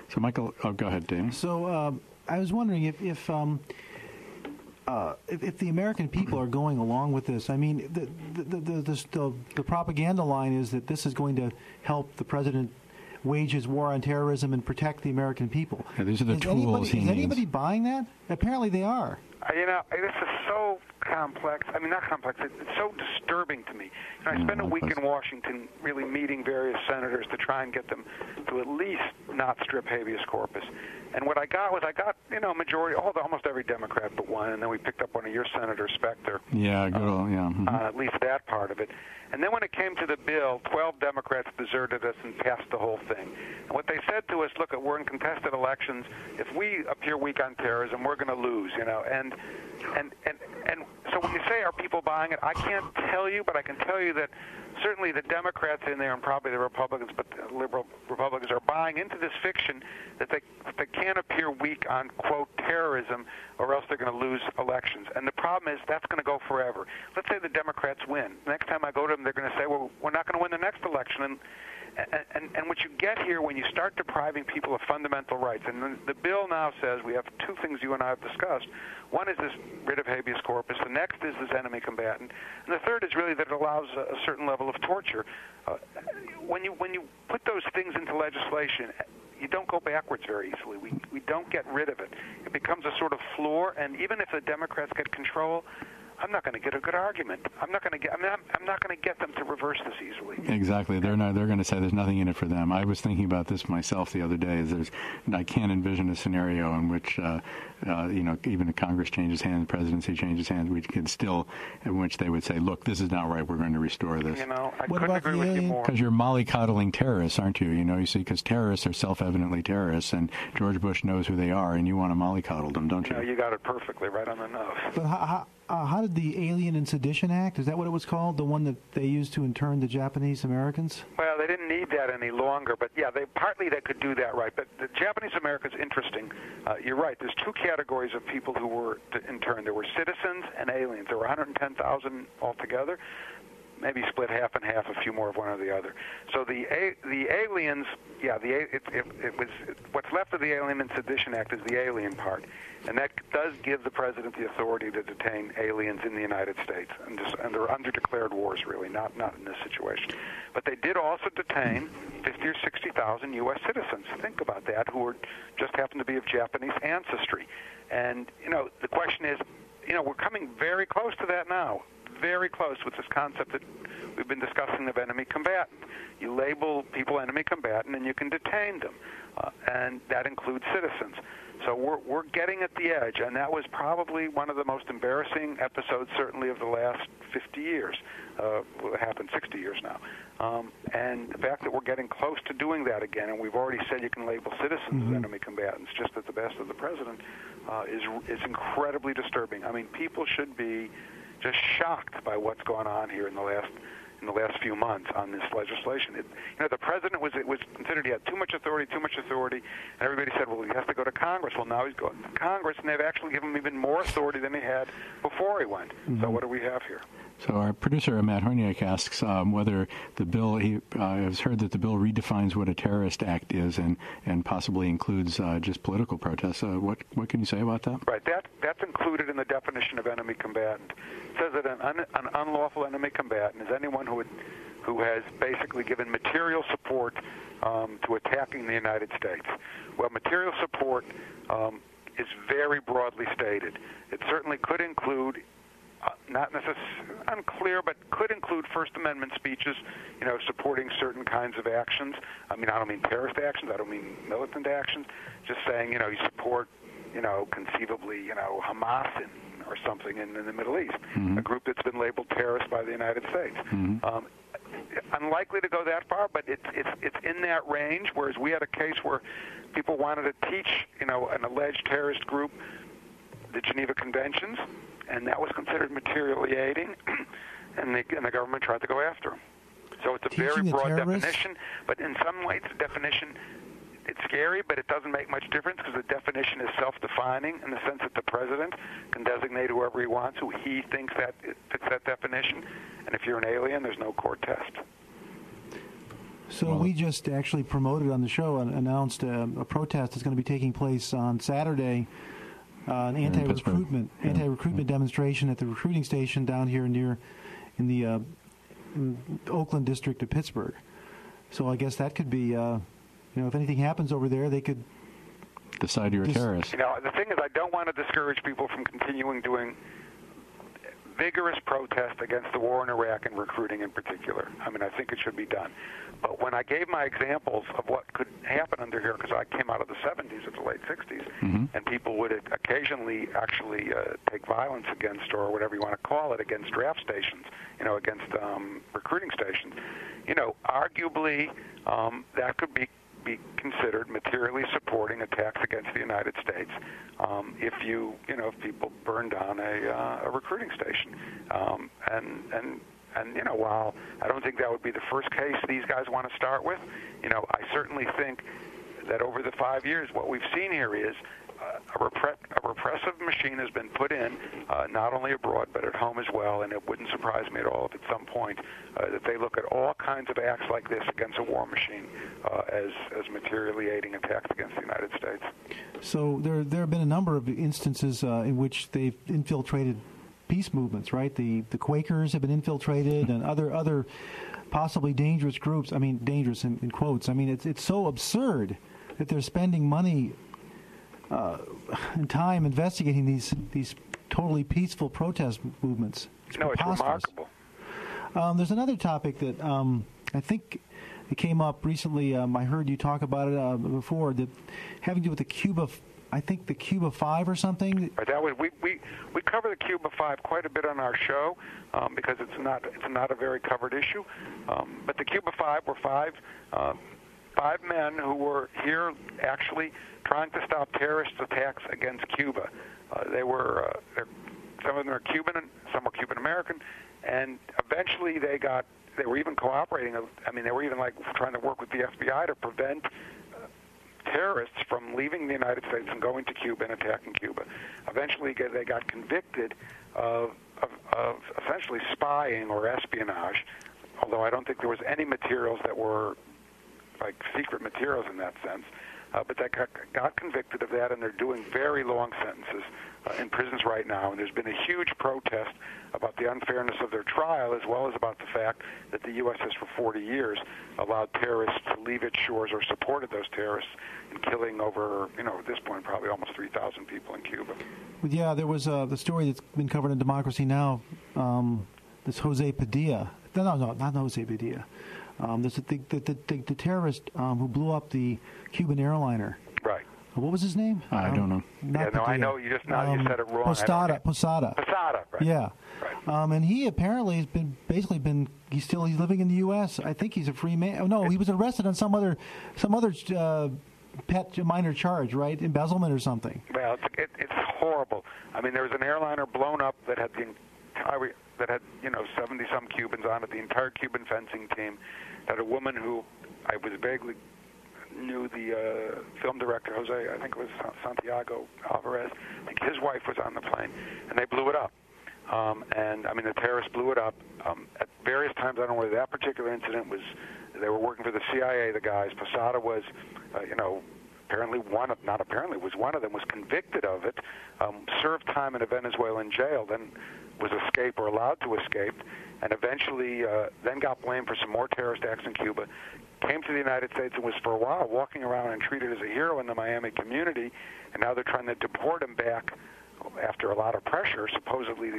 So, Michael, oh, go ahead, Dave. So, uh, I was wondering if, if um, uh, if, if, the American people are going along with this, I mean, the the, the, the, the, propaganda line is that this is going to help the president wage his war on terrorism and protect the American people. Yeah, these are the is tools anybody, Is needs. anybody buying that? Apparently they are. You know, this is so complex. I mean, not complex. It's so disturbing to me. You know, I spent a week in Washington, really meeting various senators to try and get them to at least not strip habeas corpus. And what I got was I got you know majority, all the, almost every Democrat but one, and then we picked up one of your senators, Specter. Yeah, good old, yeah. Mm-hmm. Uh, at least that part of it. And then when it came to the bill, 12 Democrats deserted us and passed the whole thing. And what they said to us, look, we're in contested elections. If we appear weak on terrorism, we're going to lose, you know. And and and and so when you say are people buying it, I can't tell you, but I can tell you that certainly the Democrats in there and probably the Republicans, but the liberal Republicans are buying into this fiction that they they can't appear weak on quote terrorism or else they're going to lose elections. And the problem is that's going to go forever. Let's say the Democrats win. Next time I go to them, they're going to say, well, we're not going to win the next election. And and, and what you get here when you start depriving people of fundamental rights, and the, the bill now says we have two things you and I have discussed. One is this writ of habeas corpus. The next is this enemy combatant, and the third is really that it allows a, a certain level of torture. Uh, when you when you put those things into legislation, you don't go backwards very easily. We we don't get rid of it. It becomes a sort of floor, and even if the Democrats get control, I'm not going to get a good argument. I'm not going to get. I'm, I'm not going to get them to reverse this easily. Exactly. They're not. They're going to say there's nothing in it for them. I was thinking about this myself the other day. Is there's I can't envision a scenario in which uh, uh, you know even if Congress changes hands, the presidency changes hands, we could still in which they would say, look, this is not right. We're going to restore this. You know, I What couldn't agree the with you more. Because you're mollycoddling terrorists, aren't you? You know, you see, because terrorists are self-evidently terrorists, and George Bush knows who they are, and you want to mollycoddle them, don't You know, you? you got it perfectly right on the nose. But how, how, uh, how did the Alien and Sedition Act, is that what it was called? The one that they used to intern the Japanese Americans? Well, they didn't need that any longer, but yeah, they partly they could do that right. But the Japanese Americans, interesting. Uh, you're right. There's two categories of people who were interned. There were citizens and aliens. There were 110,000 altogether. Maybe split half and half, a few more of one or the other. So the a- the aliens, yeah, the it, it, it was what's left of the Alien and Sedition Act is the alien part, and that does give the president the authority to detain aliens in the United States, and, just, they're under declared wars, really, not not in this situation. But they did also detain 50 or 60 thousand U.S. citizens. Think about that, who were just happen to be of Japanese ancestry, and you know the question is, you know, we're coming very close to that now very close with this concept that we've been discussing of enemy combatant. You label people enemy combatant and you can detain them, uh, and that includes citizens. So we're, we're getting at the edge, and that was probably one of the most embarrassing episodes, certainly of the last 50 years. Uh, it happened 60 years now. Um, and the fact that we're getting close to doing that again, and we've already said you can label citizens as enemy combatants just at the best of the president, uh, is is incredibly disturbing. I mean, people should be just shocked by what's going on here in the last in the last few months on this legislation. It, you know, the president was it was considered he had too much authority, too much authority, and everybody said, well, he has to go to Congress. Well, now he's going to Congress, and they've actually given him even more authority than he had before he went. So mm-hmm. what do we have here? So our producer Matt Horniak asks um, whether the bill he uh, has heard that the bill redefines what a terrorist act is and and possibly includes uh, just political protests. Uh, what what can you say about that? Right. That that's included in the definition of enemy combatant. It says that an, un, an unlawful enemy combatant is anyone who would, who has basically given material support um, to attacking the United States. Well, material support um, is very broadly stated. It certainly could include Uh, not necessarily unclear, but could include First Amendment speeches, you know, supporting certain kinds of actions. I mean, I don't mean terrorist actions. I don't mean militant actions. Just saying, you know, you support, you know, conceivably, you know, Hamas in, or something in, in the Middle East, mm-hmm. a group that's been labeled terrorist by the United States. Mm-hmm. Um, unlikely to go that far, but it's it's it's in that range. Whereas we had a case where people wanted to teach, you know, an alleged terrorist group the Geneva Conventions, and that was considered materially aiding, [clears throat] and the, and the government tried to go after him. So it's a Teaching very broad terrorists? definition, but in some ways the definition it's scary, but it doesn't make much difference because the definition is self-defining in the sense that the president can designate whoever he wants, who he thinks that fits that definition. And if you're an alien, there's no court test. So Well- we just actually promoted on the show and announced uh, a protest that's going to be taking place on Saturday. Uh, an anti-recruitment Yeah. anti-recruitment demonstration at the recruiting station down here near in the uh, in Oakland district of Pittsburgh. So I guess that could be, uh, you know, if anything happens over there, they could. Decide you're a Just- terrorist. You know, the thing is, I don't want to discourage people from continuing doing vigorous protest against the war in Iraq and recruiting in particular. I mean, I think it should be done. But when I gave my examples of what could happen under here, because I came out of the 70s or the late 60s, Mhm. and people would occasionally actually uh, take violence against, or whatever you want to call it, against draft stations, you know, against um, recruiting stations. You know, arguably um, that could be be considered materially supporting attacks against the United States um, if you, you know, if people burn down a, uh, a recruiting station. Um, and and and you know, while I don't think that would be the first case these guys want to start with, you know, I certainly think that over the five years, what we've seen here is uh, a, repre- a repressive machine has been put in, uh, not only abroad but at home as well. And it wouldn't surprise me at all if at some point uh, that they look at all kinds of acts like this against a war machine uh, as as materially aiding attacks against the United States. So there there have been a number of instances uh, in which they've infiltrated peace movements, right? The the Quakers have been infiltrated, and other other possibly dangerous groups. I mean, dangerous in, in quotes. I mean, it's it's so absurd that they're spending money uh, and time investigating these these totally peaceful protest movements. It's no, it's remarkable. Um, there's another topic that um, I think it came up recently. Um, I heard you talk about it uh, before, that having to do with the Cuba. I think the Cuba Five or something. That was we, we we cover the Cuba Five quite a bit on our show um, because it's not it's not a very covered issue. Um, but the Cuba Five were five uh, five men who were here actually trying to stop terrorist attacks against Cuba. Uh, they were uh, some of them are Cuban, and some were Cuban American, and eventually they got they were even cooperating. I mean, they were even like trying to work with the FBI to prevent terrorists from leaving the United States and going to Cuba and attacking Cuba. Eventually, they got convicted of, of, of essentially spying or espionage. Although I don't think there was any materials that were like secret materials in that sense. Uh, but they got, got convicted of that, and they're doing very long sentences uh, in prisons right now. And there's been a huge protest about the unfairness of their trial, as well as about the fact that the U.S. has for 40 years allowed terrorists to leave its shores or supported those terrorists in killing over, you know, at this point, probably almost 3,000 people in Cuba. Yeah, there was uh, the story that's been covered in Democracy Now. Um, this Jose Padilla. No, no, no, not Jose Padilla. Um, there's the, the, the, the terrorist um, who blew up the Cuban airliner. Right. What was his name? I don't know. yeah, no, I know. You just now um, you said it wrong. Posada. Posada. Posada. Right. Yeah. Right. Um, and he apparently has been basically been. He's still he's living in the U.S. I think he's a free man. Oh no, he was arrested on some other some other uh, pet minor charge, right? Embezzlement or something. Well, it's, it, it's horrible. I mean, there was an airliner blown up that had the entire that had you know 70 some Cubans on it, the entire Cuban fencing team. That a woman who I was vaguely knew the uh, film director Jose, I think it was Santiago Alvarez. I think his wife was on the plane, and they blew it up. Um, and I mean, the terrorists blew it up um, at various times. I don't know whether that particular incident was. They were working for the CIA. The guys. Posada was, uh, you know, apparently one of not apparently was one of them was convicted of it, um, served time in a Venezuelan jail, then was escaped or allowed to escape, and eventually uh, then got blamed for some more terrorist acts in Cuba. Came to the United States and was for a while walking around and treated as a hero in the Miami community, and now they're trying to deport him back after a lot of pressure, supposedly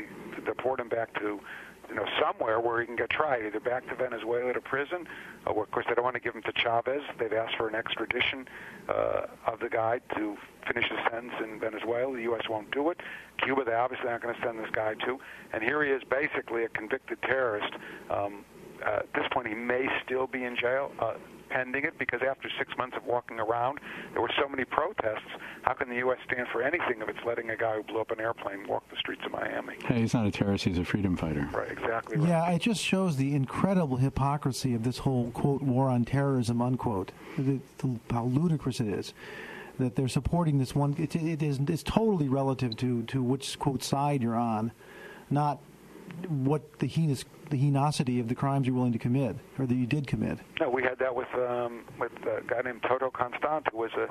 deport him back to you know, somewhere where he can get tried, either back to Venezuela to prison, or of course they don't want to give him to Chavez. They've asked for an extradition uh, of the guy to finish his sentence in Venezuela. The U.S. won't do it. Cuba, they obviously aren't going to send this guy to. And here he is, basically a convicted terrorist. Um, uh, at this point, he may still be in jail. Uh, pending it because after six months of walking around, there were so many protests. How can the U.S. stand for anything if it's letting a guy who blew up an airplane walk the streets of Miami? Hey, he's not a terrorist; he's a freedom fighter. Right, exactly. Right. Yeah, it just shows the incredible hypocrisy of this whole quote war on terrorism unquote. The, the, how ludicrous it is that they're supporting this one. It, it is it's totally relative to to which quote side you're on, not what the heinous the heinocity of the crimes you're willing to commit or that you did commit. No, we had that with um, with a guy named Toto Constant, who was a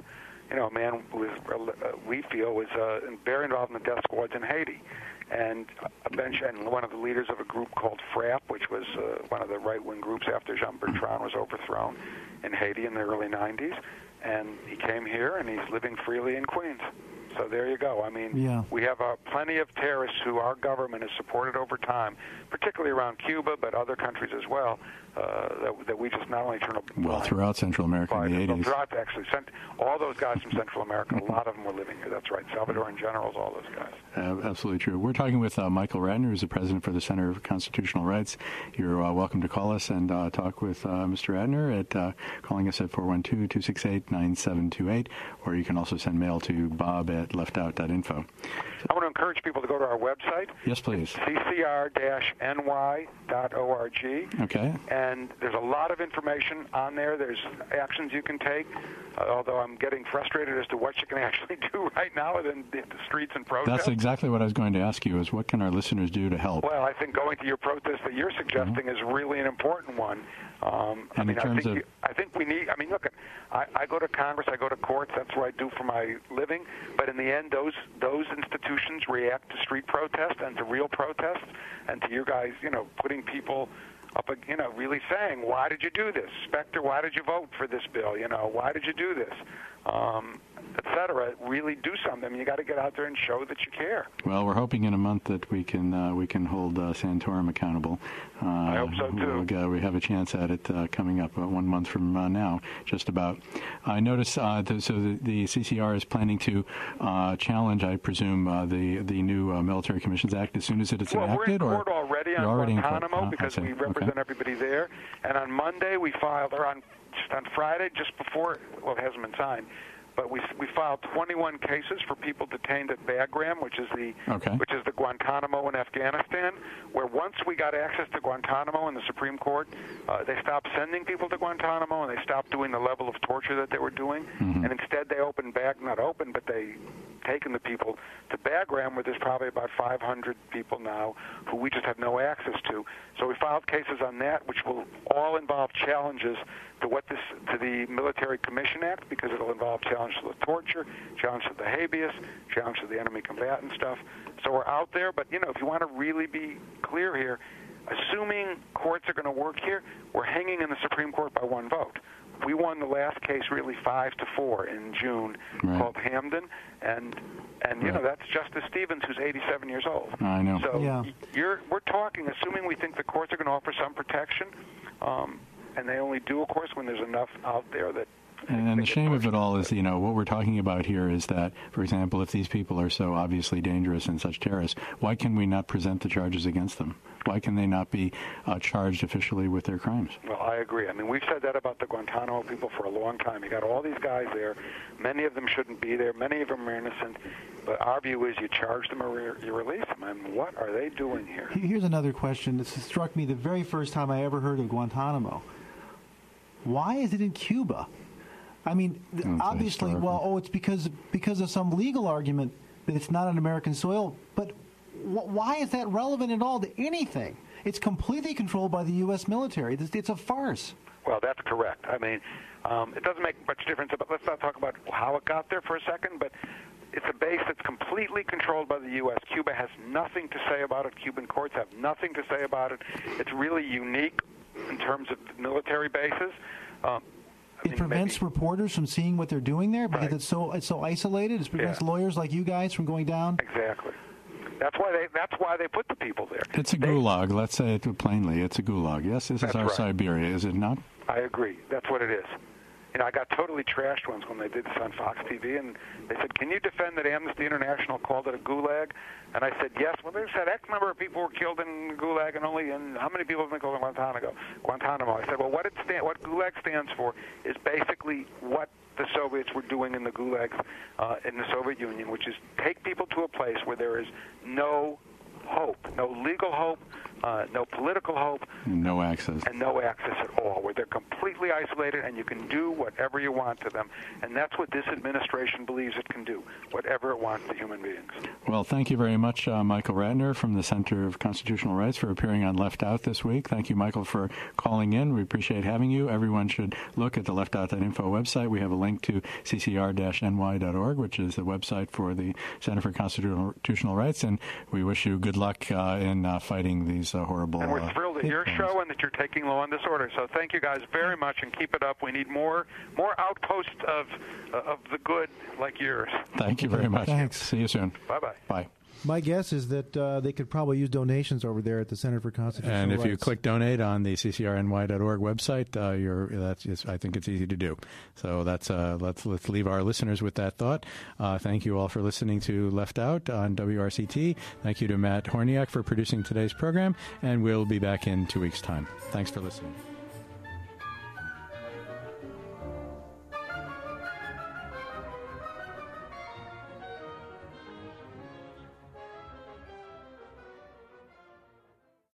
you know a man who was uh, we feel was uh, very involved in the death squads in Haiti, and a bench and one of the leaders of a group called FRAPH, which was uh, one of the right wing groups after Jean Bertrand was overthrown in Haiti in the early 90s, and he came here and he's living freely in Queens. So there you go. I mean, yeah. we have uh, plenty of terrorists who our government has supported over time, particularly around Cuba, but other countries as well, uh, that, that we just not only turn a well throughout Central America in the 80s. Well, throughout actually, sent, all those guys from Central America, a lot of them were living here. That's right, Salvadoran generals, all those guys. Uh, absolutely true. We're talking with uh, Michael Ratner, who's the president for the Center for Constitutional Rights. You're uh, welcome to call us and uh, talk with uh, Mr. Ratner at calling us at 412-268-9728, or you can also send mail to bob at leftout.info. I want to encourage people to go to our website. Yes, please. ccr-ny.org. Okay. And there's a lot of information on there. There's actions you can take. Uh, although I'm getting frustrated as to what you can [laughs] actually do right now in the streets and protests. That's exactly what I was going to ask you: is what can our listeners do to help? Well, I think going to your protest that you're suggesting mm-hmm. is really an important one. Um, I mean, I think, of... you, I think we need. I mean, look, I, I go to Congress, I go to courts. That's what I do for my living. But in the end, those those institutions react to street protest and to real protest, and to you guys, you know, putting people up, you know, really saying, why did you do this, Specter? Why did you vote for this bill? You know, why did you do this? Um, etc. Really do something. You got to get out there and show that you care. Well, we're hoping in a month that we can uh, we can hold uh, Santorum accountable. Uh, I hope so too. We'll, we have a chance at it uh, coming up uh, one month from uh, now, just about. I noticed the, so the, the, CCR is planning to challenge, I presume, the the new Military Commissions Act as soon as it is well, enacted. We're in court already on already Guantanamo because we represent okay. everybody there, and on Monday we filed, or on just on Friday, just before, well, it hasn't been signed, but we we filed 21 cases for people detained at Bagram, which is the okay. which is the Guantanamo in Afghanistan. Where once we got access to Guantanamo in the Supreme Court, uh, they stopped sending people to Guantanamo and they stopped doing the level of torture that they were doing, mm-hmm. and instead they opened back not open, but they taken the people to Bagram, where there's probably about 500 people now who we just have no access to. So we filed cases on that, which will all involve challenges to what this to the Military Commission Act because it'll involve challenge to the torture, challenge to the habeas, challenge to the enemy combatant stuff. So we're out there, but you know, if you want to really be clear here, assuming courts are going to work here, we're hanging in the Supreme Court by one vote. We won the last case really five to four in June right. called Hamdan, and and you right. know that's Justice Stevens who's 87 years old. I know. So yeah. you're we're talking, assuming we think the courts are going to offer some protection. Um, and they only do, of course, when there's enough out there that. And, and the shame of it all is, you know, what we're talking about here is that, for example, if these people are so obviously dangerous and such terrorists, why can we not present the charges against them? Why can they not be uh, charged officially with their crimes? Well, I agree. I mean, we've said that about the Guantanamo people for a long time. You got all these guys there. Many of them shouldn't be there. Many of them are innocent. But our view is you charge them or you release them. And what are they doing here? Here's another question that struck me the very first time I ever heard of Guantanamo. Why is it in Cuba? I mean, obviously, well, oh, it's because because of some legal argument that it's not on American soil. But wh- why is that relevant at all to anything? It's completely controlled by the U.S. military. It's, it's a farce. Well, that's correct. I mean, um, it doesn't make much difference. But let's not talk about how it got there for a second. But it's a base that's completely controlled by the U.S. Cuba has nothing to say about it. Cuban courts have nothing to say about it. It's really unique in terms of military bases. Um, it mean, prevents maybe. reporters from seeing what they're doing there because right. it's so it's so isolated. It prevents yeah. lawyers like you guys from going down. Exactly. That's why they that's why they put the people there. It's a they, gulag. Let's say it plainly. It's a gulag. Yes, this is our right. Siberia, is it not? I agree. That's what it is you know, I got totally trashed once when they did this on Fox TV, and they said, "Can you defend that Amnesty International called it a gulag?" And I said, "Yes." Well, they said X number of people were killed in gulag, and only and how many people have been killed in Guantanamo? Guantanamo. I said, "Well, what it stand, what gulag stands for is basically what the Soviets were doing in the gulags uh, in the Soviet Union, which is take people to a place where there is no hope, no legal hope, uh, no political hope, no access, and no access at all, where they're completely isolated and you can do whatever you want to them. And that's what this administration believes it can do, whatever it wants to human beings. Well, thank you very much, uh, Michael Ratner from the Center of Constitutional Rights, for appearing on Left Out this week. Thank you, Michael, for calling in. We appreciate having you. Everyone should look at the leftout.info website. We have a link to ccr-ny.org, which is the website for the Center for Constitutional Rights, and we wish you good luck uh, in uh, fighting these uh, horrible. And we're thrilled at your show and that you're taking law this order. So thank you guys very much and keep it up. We need more more outposts of of the good like yours. Thank you very much. Thanks. See you soon. Bye bye bye. My guess is that uh, they could probably use donations over there at the Center for Constitutional And if Rights. you click donate on the ccrny.org website, uh, you're, that's just, I think it's easy to do. So that's uh, let's let's leave our listeners with that thought. Uh, thank you all for listening to Left Out on WRCT. Thank you to Matt Horniak for producing today's program, and we'll be back in two weeks' time. Thanks for listening.